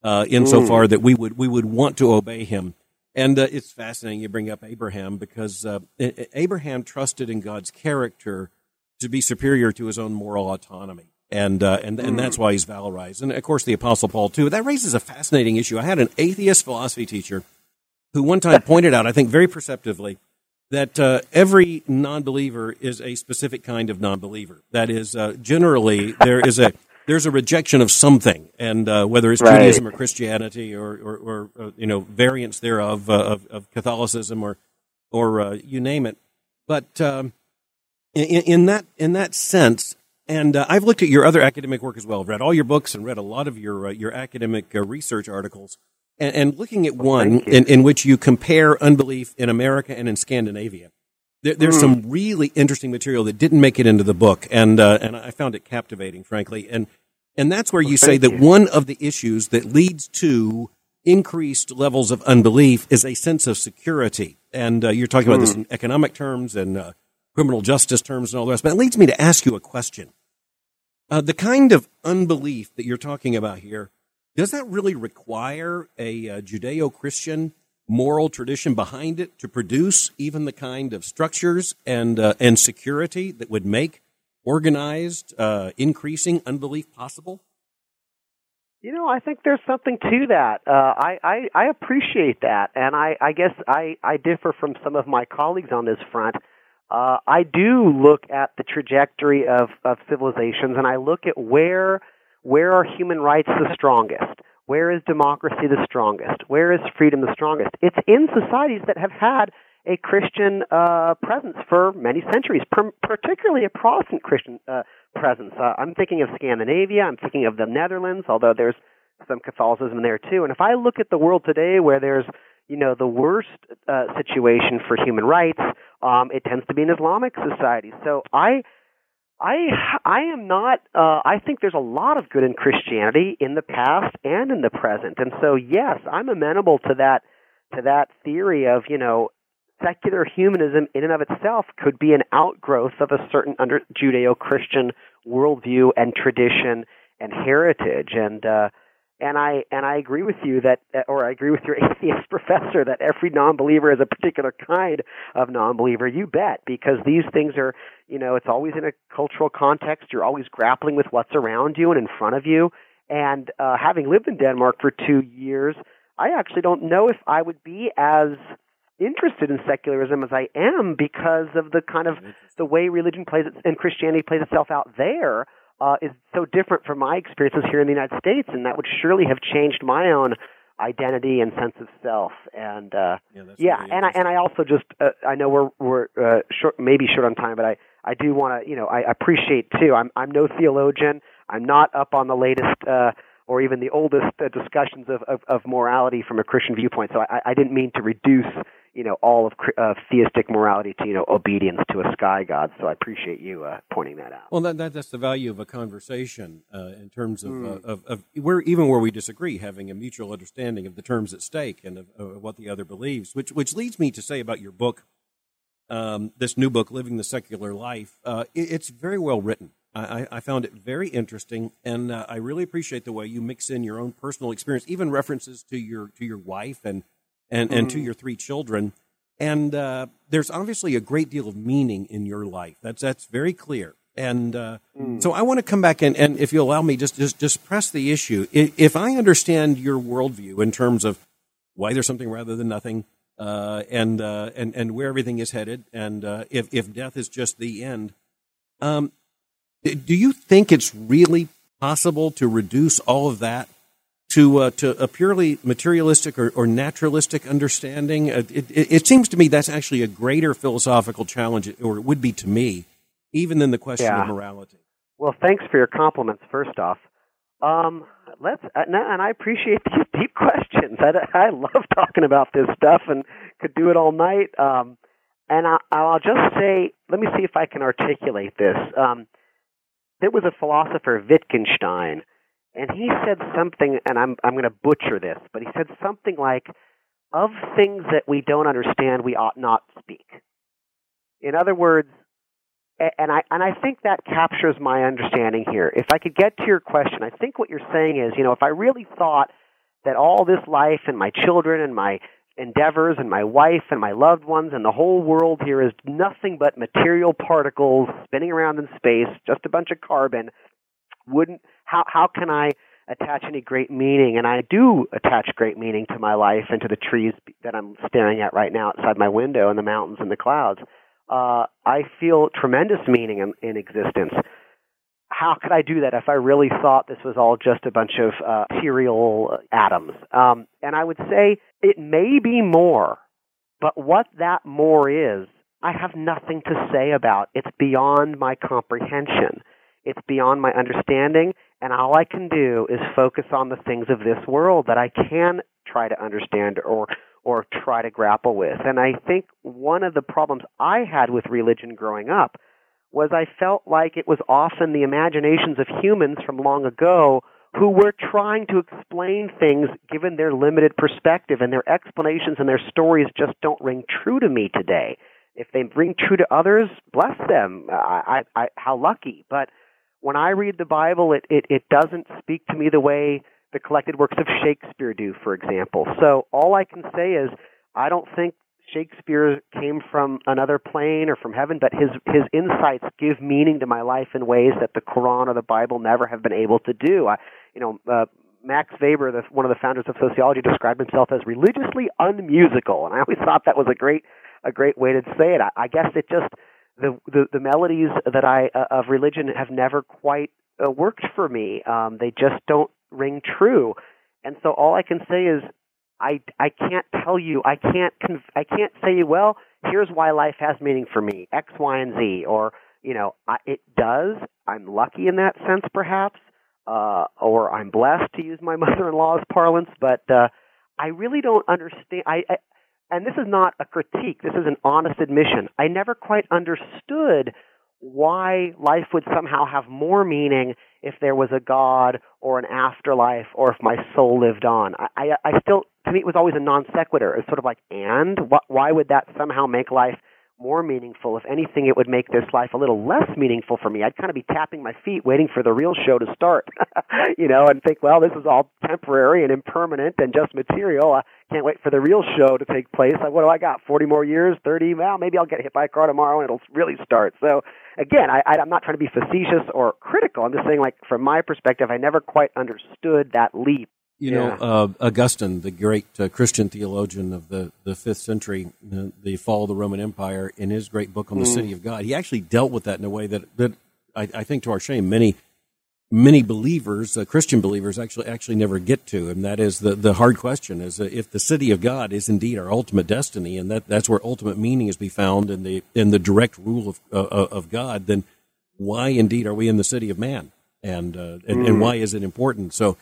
uh, insofar mm. that we would we would want to obey him. And uh, it's fascinating you bring up Abraham because uh, Abraham trusted in God's character to be superior to his own moral autonomy, and uh, and and that's mm. why he's valorized. And of course, the Apostle Paul too. That raises a fascinating issue. I had an atheist philosophy teacher who one time pointed out, I think very perceptively, that uh, every non-believer is a specific kind of non-believer. That is, uh, generally there is a there's a rejection of something, and uh, whether it's right. Judaism or Christianity or, or, or uh, you know variants thereof uh, of, of, Catholicism or or uh, you name it. But um, in, in, that in that sense, and uh, I've looked at your other academic work as well. I've read all your books and read a lot of your uh, your academic research articles. And, and looking at one in, in which you compare unbelief in America and in Scandinavia, there, there's mm. some really interesting material that didn't make it into the book, and uh, and I found it captivating, frankly. And And that's where well, you say that you. one of the issues that leads to increased levels of unbelief is a sense of security. And uh, you're talking about this hmm. in economic terms and uh, criminal justice terms and all the rest. But it leads me to ask you a question. Uh, the kind of unbelief that you're talking about here, does that really require a uh, Judeo Christian moral tradition behind it to produce even the kind of structures and, uh, and security that would make organized, uh, increasing unbelief possible? You know, I think there's something to that. Uh, I, I I appreciate that, and I I guess I I differ from some of my colleagues on this front. Uh, I do look at the trajectory of of civilizations, and I look at where where are human rights the strongest, where is democracy the strongest, where is freedom the strongest. It's in societies that have had a Christian uh, presence for many centuries, per- particularly a Protestant Christian uh, presence. Uh, I'm thinking of Scandinavia. I'm thinking of the Netherlands, although there's some Catholicism there too. And if I look at the world today, where there's you know the worst uh, situation for human rights, um, it tends to be in Islamic societies. So I. I I am not. Uh, I think there's a lot of good in Christianity in the past and in the present, and so yes, I'm amenable to that to that theory of you know secular humanism in and of itself could be an outgrowth of a certain under Judeo-Christian worldview and tradition and heritage. And uh, and I and I agree with you that, or I agree with your *laughs* atheist professor that every non-believer is a particular kind of non-believer. You bet, because these things are, you know, it's always in a cultural context. You're always grappling with what's around you and in front of you. And uh, having lived in Denmark for two years, I actually don't know if I would be as interested in secularism as I am because of the kind of the way religion plays it, and Christianity plays itself out there uh, is so different from my experiences here in the United States, and that would surely have changed my own identity and sense of self. And uh, yeah, yeah really and I and I also just uh, I know we're we're uh, short, maybe short on time, but I I do want to you know I appreciate too. I'm I'm no theologian. I'm not up on the latest. Uh, or even the oldest uh, discussions of, of, of morality from a Christian viewpoint. So I, I didn't mean to reduce you know all of uh, theistic morality to you know obedience to a sky god. So I appreciate you uh, pointing that out. Well, that, that, that's the value of a conversation uh, in terms of, mm. of, of where even where we disagree, having a mutual understanding of the terms at stake and of, of what the other believes. Which which leads me to say about your book, um, this new book, "Living the Secular Life." Uh, it, it's very well written. I, I, found it very interesting, and uh, I really appreciate the way you mix in your own personal experience, even references to your to your wife and and, mm. and to mm. your three children. And uh, there's obviously a great deal of meaning in your life. That's that's very clear. And uh, mm. so I want to come back and, and if you allow me, just just just press the issue. If I understand your worldview in terms of why there's something rather than nothing, uh, and uh, and and where everything is headed, and uh, if if death is just the end, um, do you think it's really possible to reduce all of that to uh, to a purely materialistic or, or naturalistic understanding. Uh, it, it, it, seems to me that's actually a greater philosophical challenge, or it would be to me, even than the question yeah. of morality. Well, thanks for your compliments. First off, um, let's uh, and I appreciate *laughs* these deep questions. I, I love talking about this stuff and could do it all night. Um, and I, I'll just say, let me see if I can articulate this. Um, there was a philosopher, Wittgenstein and he said something, and I'm I'm going to butcher this, but he said something like, "Of things that we don't understand, we ought not speak." In other words, and I and I think that captures my understanding here. If I could get to your question, I think what you're saying is, you know, if I really thought that all this life and my children and my endeavors and my wife and my loved ones and the whole world here is nothing but material particles spinning around in space, just a bunch of carbon, wouldn't how how can I attach any great meaning? And I do attach great meaning to my life and to the trees that I'm staring at right now outside my window and the mountains and the clouds. Uh, I feel tremendous meaning in, in existence. How could I do that if I really thought this was all just a bunch of uh, material atoms? Um, and I would say it may be more, but what that more is, I have nothing to say about. It's beyond my comprehension. It's beyond my understanding, and all I can do is focus on the things of this world that I can try to understand or or try to grapple with. And I think one of the problems I had with religion growing up was I felt like it was often the imaginations of humans from long ago who were trying to explain things given their limited perspective, and their explanations and their stories just don't ring true to me today. If they ring true to others, bless them. I, I, I, how lucky. But when I read the Bible, it, it, it doesn't speak to me the way the collected works of Shakespeare do, for example. So all I can say is I don't think Shakespeare came from another plane or from heaven, but his his insights give meaning to my life in ways that the Quran or the Bible never have been able to do. I, you know, uh, Max Weber, the, one of the founders of sociology, described himself as religiously unmusical, and I always *laughs* thought that was a great a great way to say it. I, I guess it just the, the the melodies that I uh, of religion have never quite uh, worked for me. Um, they just don't ring true, and so all I can say is I I can't tell you. I can't conv- I can't say well. Here's why life has meaning for me. X, Y, and Z, or you know, I, it does. I'm lucky in that sense, perhaps uh, or I'm blessed to use my *laughs* mother-in-law's parlance, but uh, I really don't understand. I, I and this is not a critique. This is an honest admission. I never quite understood why life would somehow have more meaning if there was a God or an afterlife or if my soul lived on. I, I, I still, to me, it was always a non sequitur. It's sort of like, and why would that somehow make life more meaningful. If anything, it would make this life a little less meaningful for me. I'd kind of be tapping my feet waiting for the real show to start, *laughs* you know, and think, well, this is all temporary and impermanent and just material. I can't wait for the real show to take place. Like, what do I got? 40 more years? 30? Well, maybe I'll get hit by a car tomorrow and it'll really start. So, again, I, I'm not trying to be facetious or critical. I'm just saying, like, from my perspective, I never quite understood that leap you know, uh, Augustine, the great uh, Christian theologian of the, the fifth century, uh, the fall of the Roman Empire, in his great book on the mm. city of God, he actually dealt with that in a way that, that I, I think, to our shame, many many believers, uh, Christian believers, actually actually never get to, and that is the, the hard question: is uh, if the city of God is indeed our ultimate destiny, and that, that's where ultimate meaning is be found in the in the direct rule of uh, of God, then why indeed are we in the city of man, and and, mm. and why is it important? So.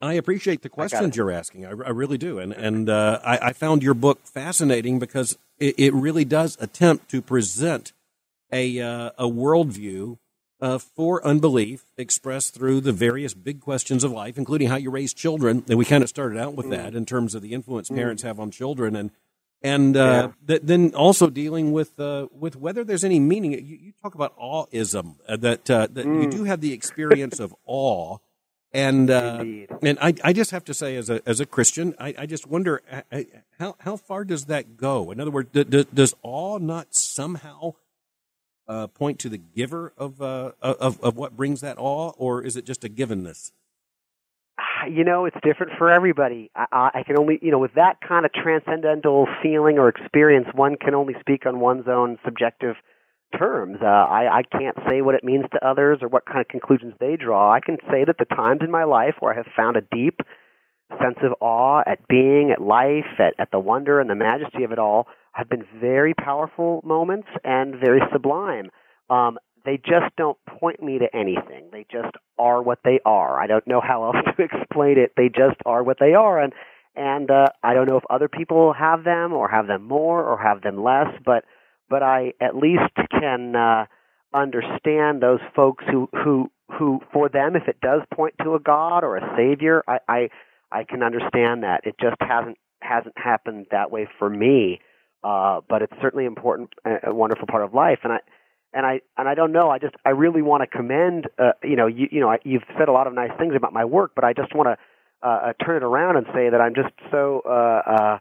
I appreciate the questions you're asking. I, I, really do, and and uh, I, I, found your book fascinating because it, it really does attempt to present a uh, a worldview uh, for unbelief expressed through the various big questions of life, including how you raise children. And we kind of started out with mm. that in terms of the influence mm. parents have on children, and and uh, yeah. th- then also dealing with uh, with whether there's any meaning. You, you talk about aweism uh, that uh, that mm. you do have the experience of awe and uh, and I, I just have to say, as a as a Christian, I, I just wonder how how far does that go? In other words, d- d- does awe not somehow uh, point to the giver of, uh, of of what brings that awe, or is it just a givenness? You know, it's different for everybody. I, I can only, you know, with that kind of transcendental feeling or experience, one can only speak on one's own subjective terms. Uh, I, I can't say what it means to others or what kind of conclusions they draw. I can say that the times in my life where I have found a deep sense of awe at being, at life, at, at the wonder and the majesty of it all have been very powerful moments and very sublime. Um, they just don't point me to anything. They just are what they are. I don't know how else *laughs* to explain it. They just are what they are, and and uh, I don't know if other people have them or have them more or have them less, but but I at least can uh, understand those folks who who who for them if it does point to a god or a savior I I, I can understand that it just hasn't hasn't happened that way for me uh but it's certainly important a wonderful part of life. And I and I and I don't know. I just I really want to commend uh you know you you know I, you've said a lot of nice things about my work but I just want to uh, uh turn it around and say that I'm just so uh uh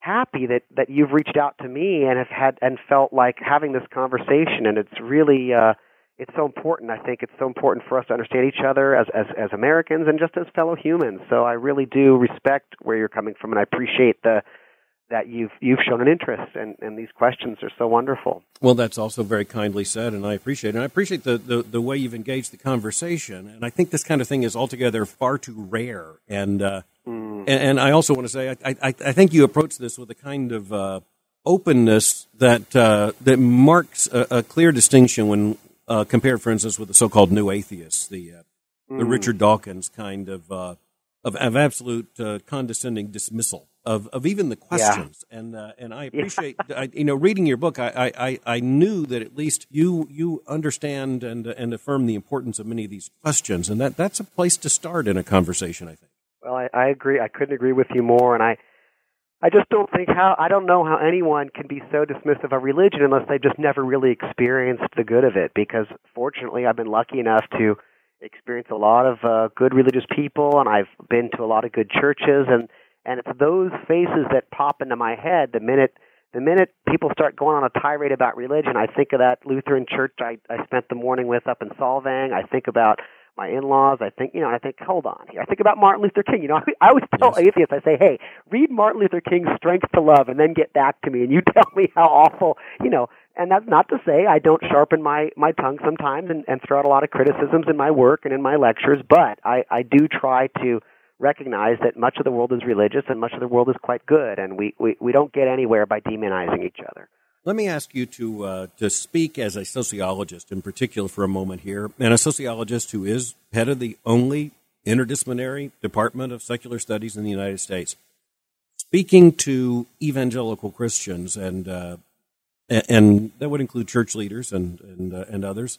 happy that that you've reached out to me and have had and felt like having this conversation. And it's really uh it's so important. I think it's so important for us to understand each other as as as americans and just as fellow humans. So i really do respect where you're coming from and i appreciate the that you've you've shown an interest and and these questions are so wonderful well that's also very kindly said and i appreciate it and i appreciate the, the the way you've engaged the conversation and i think this kind of thing is altogether far too rare and uh Mm. And, and, I also want to say, I, I, I, think you approach this with a kind of uh, openness that uh, that marks a, a, clear distinction when uh, compared, for instance, with the so-called new atheists, the mm. the Richard Dawkins kind of uh, of, of absolute uh, condescending dismissal of, of even the questions. Yeah. And uh, and I appreciate yeah. I, you know reading your book. I, I, I knew that at least you you understand and and affirm the importance of many of these questions, and that that's a place to start in a conversation. I think. Well, I, I agree. I couldn't agree with you more, and I. I just don't think how I don't know how anyone can be so dismissive of religion unless they've just never really experienced the good of it. Because fortunately, I've been lucky enough to experience a lot of uh, good religious people, and I've been to a lot of good churches, and and it's those faces that pop into my head the minute the minute people start going on a tirade about religion. I think of that Lutheran church I, I spent the morning with up in Solvang. I think about my in-laws. I think, you know, I think, hold on here. I think about Martin Luther King. You know, *laughs* I always tell yes. atheists, I say, hey, read Martin Luther King's Strength to Love and then get back to me and you *laughs* tell me how awful, you know, and that's not to say I don't sharpen my, my tongue sometimes and, and throw out a lot of criticisms in my work and in my lectures, but I, I do try to recognize that much of the world is religious and much of the world is quite good, and we, we, we don't get anywhere by demonizing each other. Let me ask you to uh, to speak as a sociologist in particular for a moment here, and a sociologist who is head of the only interdisciplinary department of secular studies in the United States. Speaking to evangelical Christians, and uh, and that would include church leaders and and, uh, and others,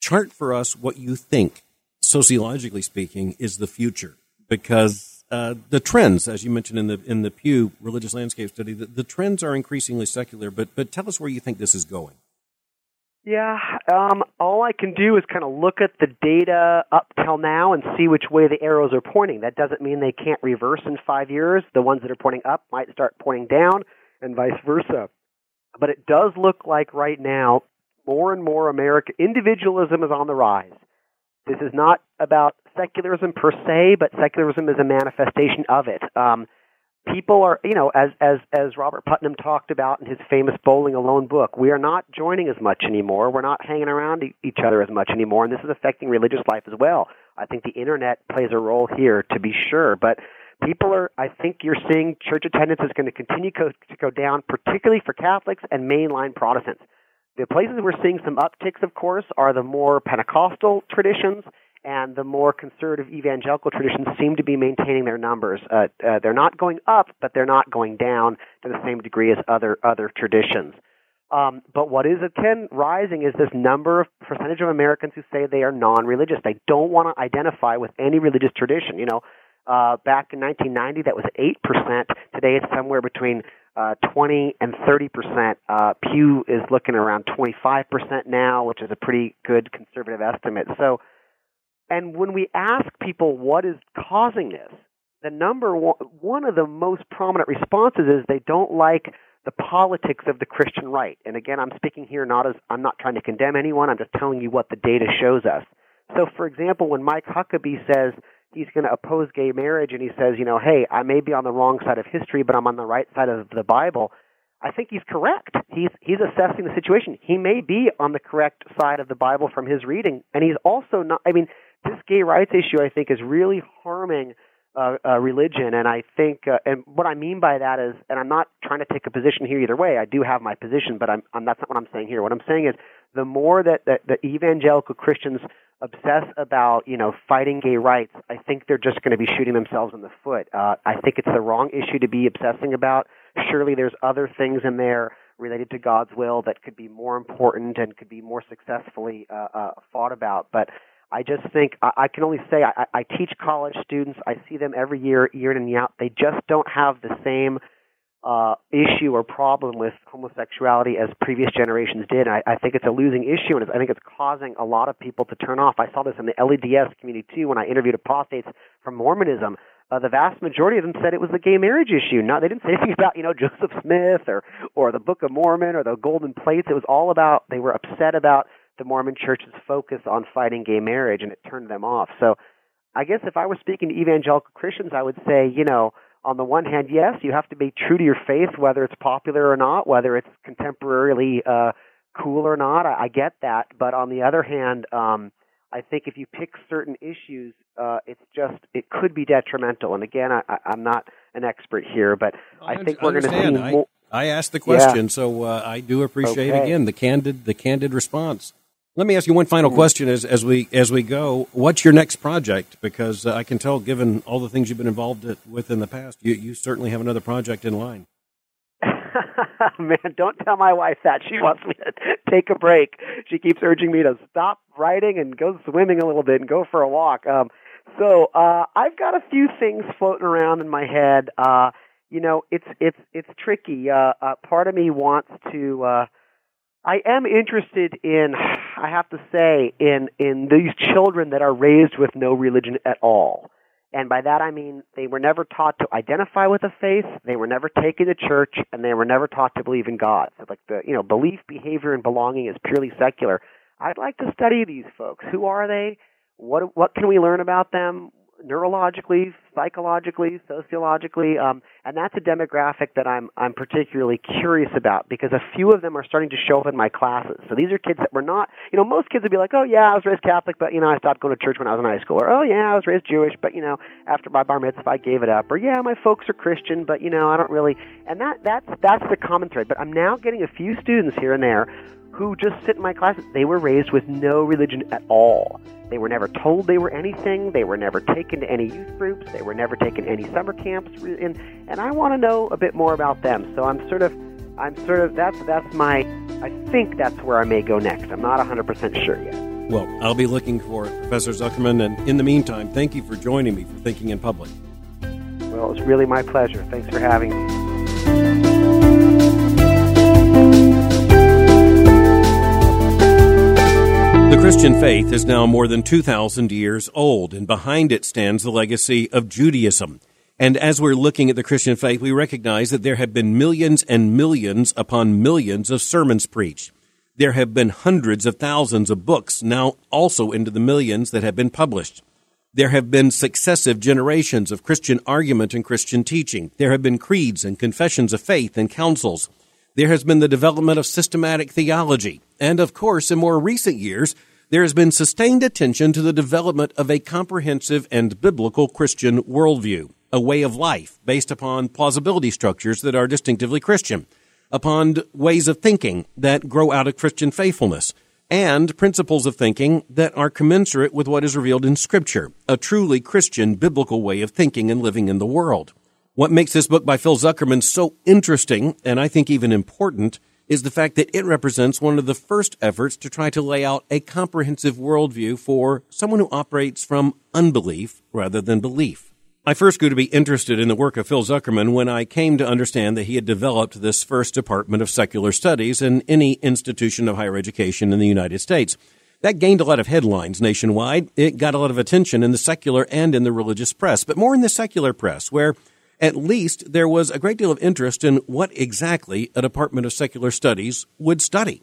chart for us what you think, sociologically speaking, is the future because uh, the trends, as you mentioned in the in the Pew Religious Landscape Study, the, the, trends are increasingly secular. But but tell us where you think this is going. Yeah, um, all I can do is kind of look at the data up till now and see which way the arrows are pointing. That doesn't mean they can't reverse in five years. The ones that are pointing up might start pointing down, and vice versa. But it does look like right now more and more America individualism is on the rise. This is not about secularism per se, but secularism is a manifestation of it. Um, people are, you know, as as as Robert Putnam talked about in his famous Bowling Alone book, we are not joining as much anymore. We're not hanging around each other as much anymore, and this is affecting religious life as well. I think the internet plays a role here, to be sure, but people are i think you're seeing church attendance is going to continue to go down particularly for catholics and mainline protestants the places we're seeing some upticks, of course, are the more Pentecostal traditions and the more conservative evangelical traditions seem to be maintaining their numbers. Uh, uh, they're not going up, but they're not going down to the same degree as other other traditions. Um, but what is again rising is this number of percentage of Americans who say they are non-religious. They don't want to identify with any religious tradition. You know, uh, back in 1990, that was 8%. Today, it's somewhere between uh, 20 and 30 percent. Uh, Pew is looking around 25 percent now, which is a pretty good conservative estimate. So, and when we ask people what is causing this, the number one, one of the most prominent responses is they don't like the politics of the Christian right. And again, I'm speaking here not as I'm not trying to condemn anyone. I'm just telling you what the data shows us. So, for example, when Mike Huckabee says he's going to oppose gay marriage and he says, you know, hey, I may be on the wrong side of history, but I'm on the right side of the Bible. I think he's correct. He's he's assessing the situation. He may be on the correct side of the Bible from his reading, and he's also not. I mean, this gay rights issue, I think, is really harming uh, uh, religion, and I think, uh, and what I mean by that is, and I'm not trying to take a position here either way. I do have my position, but I'm, I'm that's not what I'm saying here. What I'm saying is, the more that, that the evangelical Christians obsess about you know fighting gay rights, I think they're just going to be shooting themselves in the foot. Uh, I think it's the wrong issue to be obsessing about. Surely there's other things in there related to God's will that could be more important and could be more successfully uh, uh, fought about. But I just think I, I can only say I, I teach college students. I see them every year, year in and year out. They just don't have the same uh, issue or problem with homosexuality as previous generations did. I, I think it's a losing issue, and I think it's causing a lot of people to turn off. I saw this in the LDS community too when I interviewed apostates from Mormonism. Uh, the vast majority of them said it was the gay marriage issue. Not they didn't say anything *laughs* about you know Joseph Smith or or the Book of Mormon or the Golden Plates. It was all about they were upset about the Mormon Church's focus on fighting gay marriage, and it turned them off. So, I guess if I were speaking to evangelical Christians, I would say you know on the one hand, yes, you have to be true to your faith, whether it's popular or not, whether it's contemporarily uh, cool or not. I, I get that, but on the other hand, um, I think if you pick certain issues, uh, it's just it could be detrimental. And again, I, I, I'm not an expert here, but I, I think we're going to see more. I asked the question, yeah. so uh, I do appreciate okay. again the candid the candid response. Let me ask you one final question as, as we as we go. What's your next project? Because uh, I can tell, given all the things you've been involved with in the past, you, you certainly have another project in line. *laughs* Man, don't tell my wife that. She wants me to take a break. She keeps urging me to stop writing and go swimming a little bit and go for a walk. Um, so uh, I've got a few things floating around in my head. Uh, you know, it's it's it's tricky. Uh, uh, part of me wants to. Uh, I am interested in, I have to say, in in these children that are raised with no religion at all. And by that I mean they were never taught to identify with a faith, they were never taken to church, and they were never taught to believe in God. So like the you know, belief, behavior, and belonging is purely secular. I'd like to study these folks. Who are they? What what can we learn about them? Neurologically, psychologically, sociologically, um, and that's a demographic that I'm I'm particularly curious about because a few of them are starting to show up in my classes. So these are kids that were not, you know, most kids would be like, oh yeah, I was raised Catholic, but you know, I stopped going to church when I was in high school, or oh yeah, I was raised Jewish, but you know, after my bar mitzvah, I gave it up, or yeah, my folks are Christian, but you know, I don't really, and that that's that's the common thread. But I'm now getting a few students here and there who just sit in my classes. They were raised with no religion at all. They were never told they were anything. They were never taken to any youth groups. They were never taken to any summer camps. And and I want to know a bit more about them. So I'm sort of I'm sort of that's that's my I think that's where I may go next. I'm not 100% sure yet. Well, I'll be looking for Professor Zuckerman and in the meantime, thank you for joining me for Thinking in Public. Well, it's really my pleasure. Thanks for having me. The Christian faith is now more than 2,000 years old, and behind it stands the legacy of Judaism. And as we're looking at the Christian faith, we recognize that there have been millions and millions upon millions of sermons preached. There have been hundreds of thousands of books, now also into the millions that have been published. There have been successive generations of Christian argument and Christian teaching. There have been creeds and confessions of faith and councils. There has been the development of systematic theology. And of course, in more recent years, there has been sustained attention to the development of a comprehensive and biblical Christian worldview, a way of life based upon plausibility structures that are distinctively Christian, upon ways of thinking that grow out of Christian faithfulness, and principles of thinking that are commensurate with what is revealed in Scripture, a truly Christian biblical way of thinking and living in the world. What makes this book by Phil Zuckerman so interesting, and I think even important, is the fact that it represents one of the first efforts to try to lay out a comprehensive worldview for someone who operates from unbelief rather than belief. I first grew to be interested in the work of Phil Zuckerman when I came to understand that he had developed this first department of secular studies in any institution of higher education in the United States. That gained a lot of headlines nationwide. It got a lot of attention in the secular and in the religious press, but more in the secular press, where at least there was a great deal of interest in what exactly a Department of Secular Studies would study.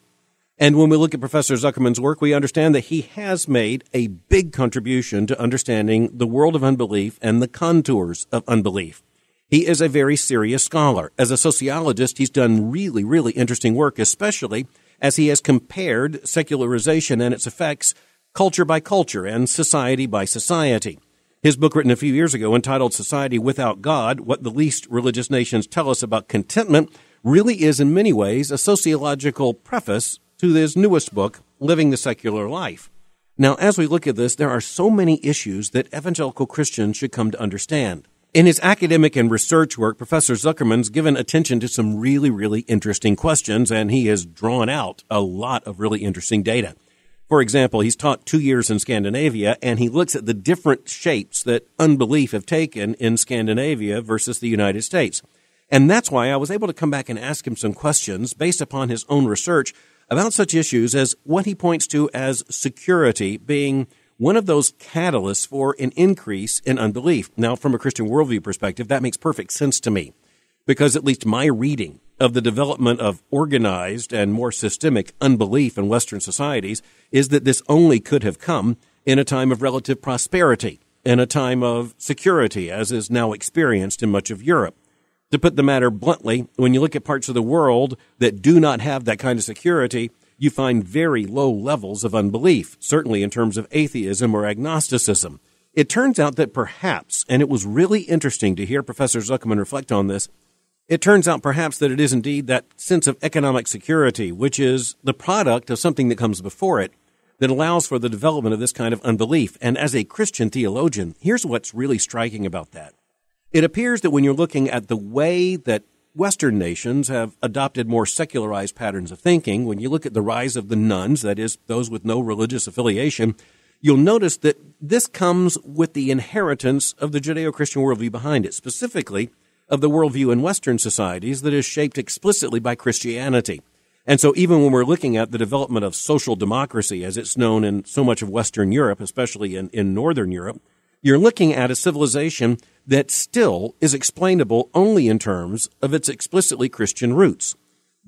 And when we look at Professor Zuckerman's work, we understand that he has made a big contribution to understanding the world of unbelief and the contours of unbelief. He is a very serious scholar. As a sociologist, he's done really, really interesting work, especially as he has compared secularization and its effects culture by culture and society by society. His book, written a few years ago, entitled Society Without God What the Least Religious Nations Tell Us About Contentment, really is in many ways a sociological preface to his newest book, Living the Secular Life. Now, as we look at this, there are so many issues that evangelical Christians should come to understand. In his academic and research work, Professor Zuckerman's given attention to some really, really interesting questions, and he has drawn out a lot of really interesting data. For example, he's taught two years in Scandinavia and he looks at the different shapes that unbelief have taken in Scandinavia versus the United States. And that's why I was able to come back and ask him some questions based upon his own research about such issues as what he points to as security being one of those catalysts for an increase in unbelief. Now, from a Christian worldview perspective, that makes perfect sense to me because at least my reading of the development of organized and more systemic unbelief in Western societies is that this only could have come in a time of relative prosperity, in a time of security, as is now experienced in much of Europe. To put the matter bluntly, when you look at parts of the world that do not have that kind of security, you find very low levels of unbelief, certainly in terms of atheism or agnosticism. It turns out that perhaps, and it was really interesting to hear Professor Zuckerman reflect on this, it turns out perhaps that it is indeed that sense of economic security, which is the product of something that comes before it, that allows for the development of this kind of unbelief. And as a Christian theologian, here's what's really striking about that. It appears that when you're looking at the way that Western nations have adopted more secularized patterns of thinking, when you look at the rise of the nones, that is, those with no religious affiliation, you'll notice that this comes with the inheritance of the Judeo Christian worldview behind it, specifically of the worldview in Western societies that is shaped explicitly by Christianity. And so even when we're looking at the development of social democracy as it's known in so much of Western Europe, especially in, in Northern Europe, you're looking at a civilization that still is explainable only in terms of its explicitly Christian roots.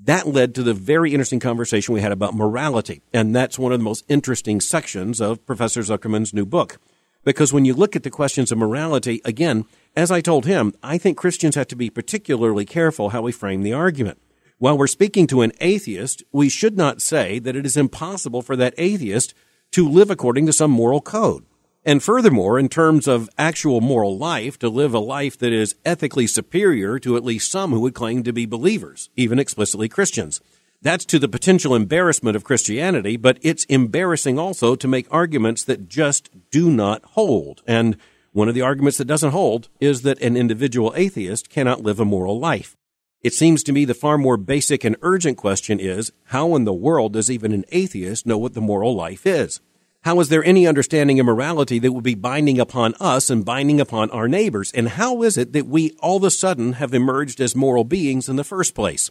That led to the very interesting conversation we had about morality. And that's one of the most interesting sections of Professor Zuckerman's new book. Because when you look at the questions of morality, again, as I told him, I think Christians have to be particularly careful how we frame the argument. While we're speaking to an atheist, we should not say that it is impossible for that atheist to live according to some moral code. And furthermore, in terms of actual moral life, to live a life that is ethically superior to at least some who would claim to be believers, even explicitly Christians. That's to the potential embarrassment of Christianity, but it's embarrassing also to make arguments that just do not hold. And one of the arguments that doesn't hold is that an individual atheist cannot live a moral life. It seems to me the far more basic and urgent question is how in the world does even an atheist know what the moral life is? How is there any understanding of morality that would be binding upon us and binding upon our neighbors? And how is it that we all of a sudden have emerged as moral beings in the first place?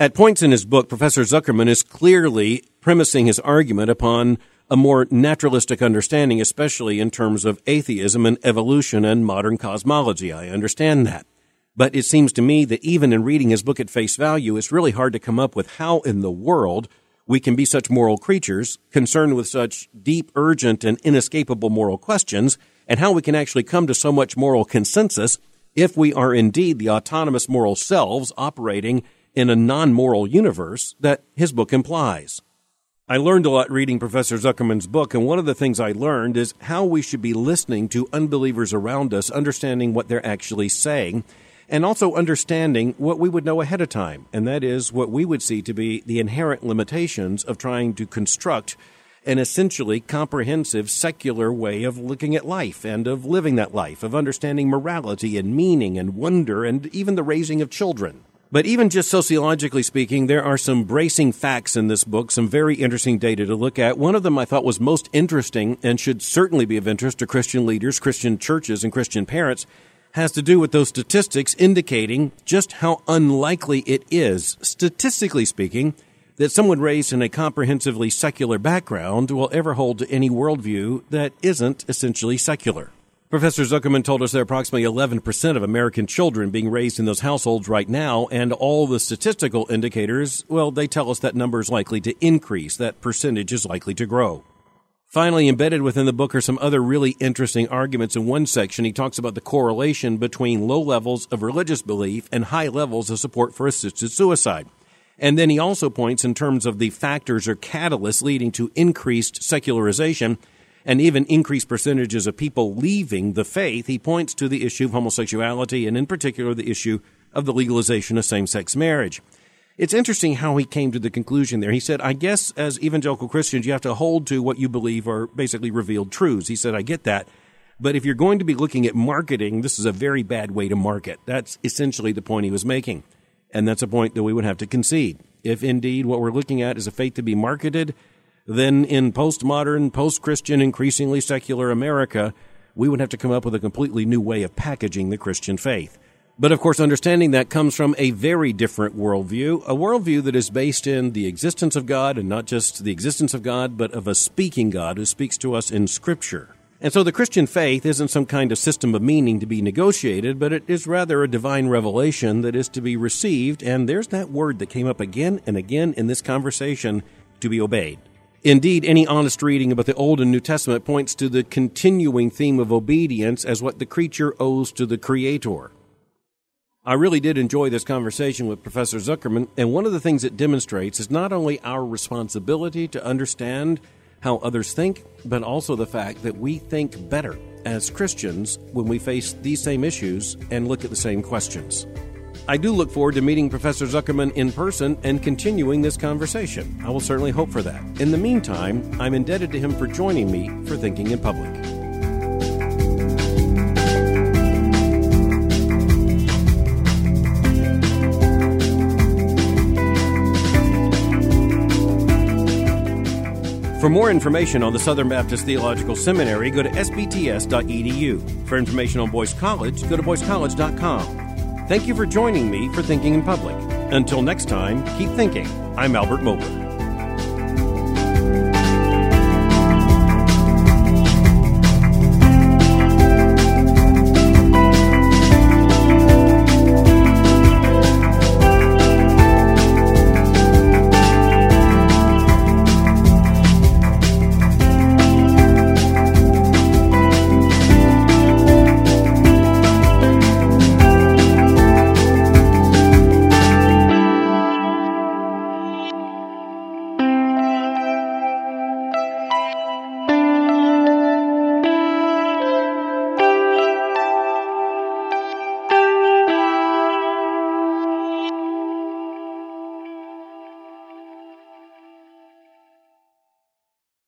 At points in his book, Professor Zuckerman is clearly premising his argument upon a more naturalistic understanding, especially in terms of atheism and evolution and modern cosmology. I understand that. But it seems to me that even in reading his book at face value, it's really hard to come up with how in the world we can be such moral creatures concerned with such deep, urgent, and inescapable moral questions, and how we can actually come to so much moral consensus if we are indeed the autonomous moral selves operating in a non moral universe that his book implies. I learned a lot reading Professor Zuckerman's book, and one of the things I learned is how we should be listening to unbelievers around us, understanding what they're actually saying, and also understanding what we would know ahead of time, and that is what we would see to be the inherent limitations of trying to construct an essentially comprehensive secular way of looking at life and of living that life, of understanding morality and meaning and wonder and even the raising of children. But even just sociologically speaking, there are some bracing facts in this book, some very interesting data to look at. One of them I thought was most interesting and should certainly be of interest to Christian leaders, Christian churches, and Christian parents has to do with those statistics indicating just how unlikely it is, statistically speaking, that someone raised in a comprehensively secular background will ever hold to any worldview that isn't essentially secular. Professor Zuckerman told us there are approximately 11% of American children being raised in those households right now, and all the statistical indicators, well, they tell us that number is likely to increase, that percentage is likely to grow. Finally, embedded within the book are some other really interesting arguments. In one section, he talks about the correlation between low levels of religious belief and high levels of support for assisted suicide. And then he also points in terms of the factors or catalysts leading to increased secularization and even increased percentages of people leaving the faith. He points to the issue of homosexuality and in particular the issue of the legalization of same-sex marriage. It's interesting how he came to the conclusion there. He said, I guess as evangelical Christians, you have to hold to what you believe are basically revealed truths. He said, I get that. But if you're going to be looking at marketing, this is a very bad way to market. That's essentially the point he was making. And that's a point that we would have to concede. If indeed what we're looking at is a faith to be marketed, then in postmodern, post Christian, increasingly secular America, we would have to come up with a completely new way of packaging the Christian faith. But of course, understanding that comes from a very different worldview, a worldview that is based in the existence of God, and not just the existence of God, but of a speaking God who speaks to us in Scripture. And so the Christian faith isn't some kind of system of meaning to be negotiated, but it is rather a divine revelation that is to be received, and there's that word that came up again and again in this conversation to be obeyed. Indeed, any honest reading about the Old and New Testament points to the continuing theme of obedience as what the creature owes to the Creator. I really did enjoy this conversation with Professor Zuckerman, and one of the things it demonstrates is not only our responsibility to understand how others think, but also the fact that we think better as Christians when we face these same issues and look at the same questions. I do look forward to meeting Professor Zuckerman in person and continuing this conversation. I will certainly hope for that. In the meantime, I'm indebted to him for joining me for Thinking in Public. For more information on the Southern Baptist Theological Seminary, go to sbts.edu. For information on Boyce College, go to boycecollege.com. Thank you for joining me for Thinking in Public. Until next time, keep thinking. I'm Albert Mohler.